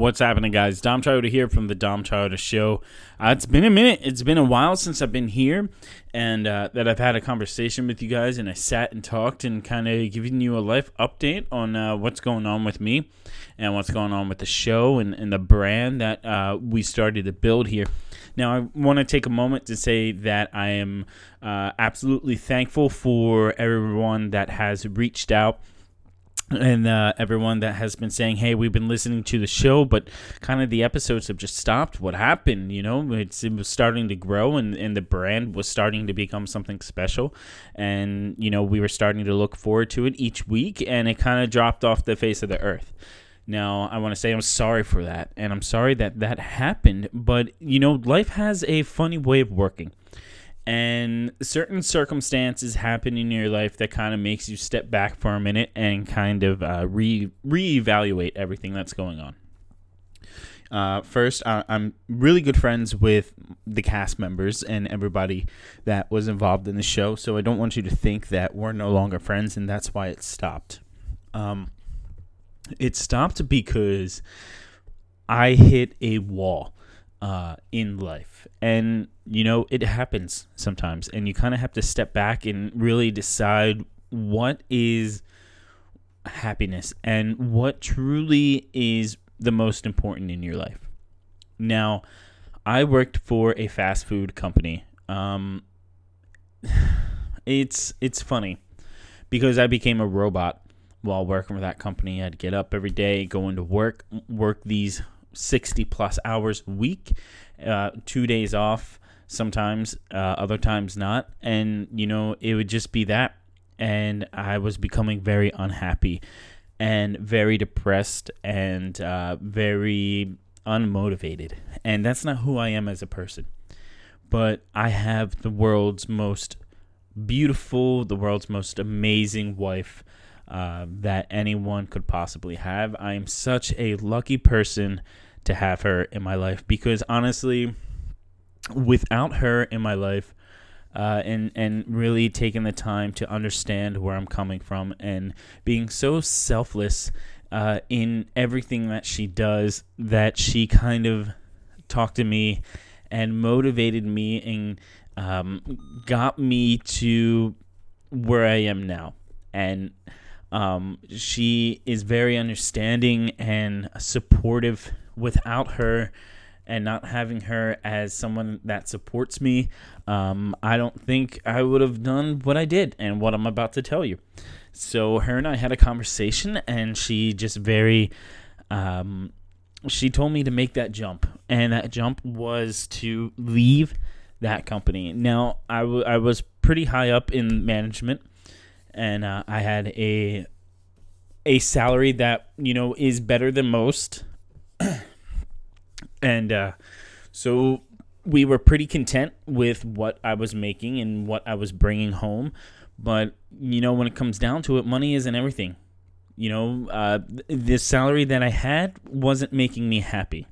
What's happening, guys? Dom Toyota here from the Dom Toyota Show. Uh, it's been a minute. It's been a while since I've been here and uh, that I've had a conversation with you guys and I sat and talked and kind of giving you a life update on uh, what's going on with me and what's going on with the show and, and the brand that uh, we started to build here. Now, I want to take a moment to say that I am uh, absolutely thankful for everyone that has reached out and uh, everyone that has been saying, "Hey, we've been listening to the show, but kind of the episodes have just stopped. What happened? You know, it's, it was starting to grow, and and the brand was starting to become something special, and you know, we were starting to look forward to it each week, and it kind of dropped off the face of the earth." Now, I want to say I'm sorry for that, and I'm sorry that that happened. But you know, life has a funny way of working and certain circumstances happen in your life that kind of makes you step back for a minute and kind of uh, re reevaluate everything that's going on. Uh, first, I- I'm really good friends with the cast members and everybody that was involved in the show, so I don't want you to think that we're no longer friends, and that's why it stopped. Um, it stopped because I hit a wall uh, in life. And, you know, it happens sometimes. And you kind of have to step back and really decide what is happiness and what truly is the most important in your life. Now, I worked for a fast food company. Um, it's it's funny because I became a robot while working for that company. I'd get up every day, go into work, work these 60 plus hours a week, uh, two days off sometimes, uh, other times not. And, you know, it would just be that. And I was becoming very unhappy and very depressed and uh, very unmotivated. And that's not who I am as a person. But I have the world's most beautiful, the world's most amazing wife uh, that anyone could possibly have. I am such a lucky person to have her in my life because honestly, without her in my life, uh, and and really taking the time to understand where I'm coming from and being so selfless uh, in everything that she does that she kind of talked to me and motivated me and um, got me to where I am now and um, she is very understanding and supportive. Without her and not having her as someone that supports me, um, I don't think I would have done what I did and what I'm about to tell you. So, her and I had a conversation, and she just very. Um, she told me to make that jump, and that jump was to leave that company. Now, I, w- I was pretty high up in management and uh, I had a a salary that you know is better than most, and uh, so we were pretty content with what I was making and what I was bringing home. But you know, when it comes down to it, money isn't everything. You know, uh, the salary that I had wasn't making me happy.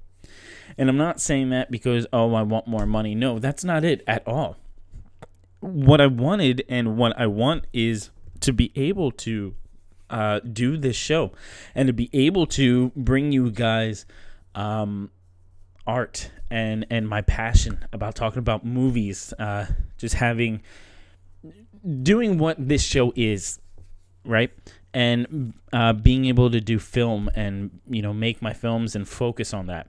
And I'm not saying that because, oh, I want more money. No, that's not it at all. What I wanted and what I want is to be able to uh, do this show and to be able to bring you guys um, art and and my passion about talking about movies, uh, just having doing what this show is, right? And uh, being able to do film and you know make my films and focus on that.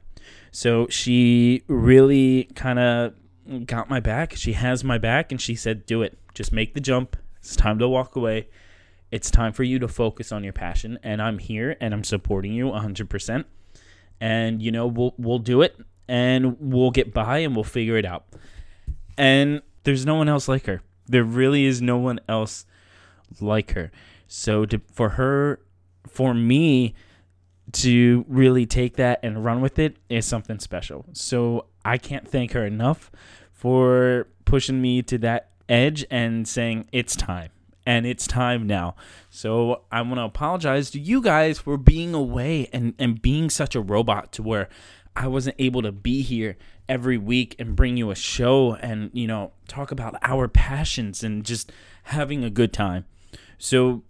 So she really kind of got my back. She has my back, and she said, "Do it. Just make the jump. It's time to walk away." It's time for you to focus on your passion, and I'm here and I'm supporting you 100%. And you know, we'll we'll do it and we'll get by and we'll figure it out. And there's no one else like her. There really is no one else like her. So to, for her for me to really take that and run with it is something special. So I can't thank her enough for pushing me to that edge and saying it's time and it's time now. So I want to apologize to you guys for being away and, and being such a robot to where I wasn't able to be here every week and bring you a show and, you know, talk about our passions and just having a good time. So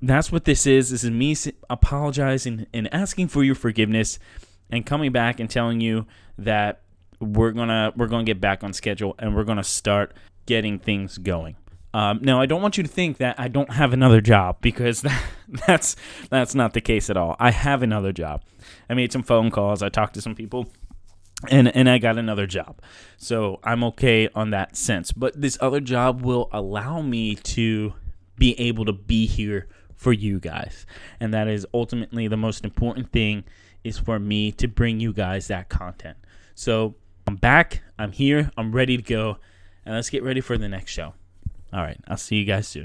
that's what this is. This is me apologizing and asking for your forgiveness and coming back and telling you that we're gonna we're gonna get back on schedule and we're gonna start getting things going. Um, now, I don't want you to think that I don't have another job because that, that's that's not the case at all. I have another job. I made some phone calls. I talked to some people, and and I got another job. So I'm okay on that sense. But this other job will allow me to be able to be here for you guys, and that is ultimately the most important thing. Is for me to bring you guys that content. So I'm back. I'm here. I'm ready to go. And let's get ready for the next show. All right. I'll see you guys soon.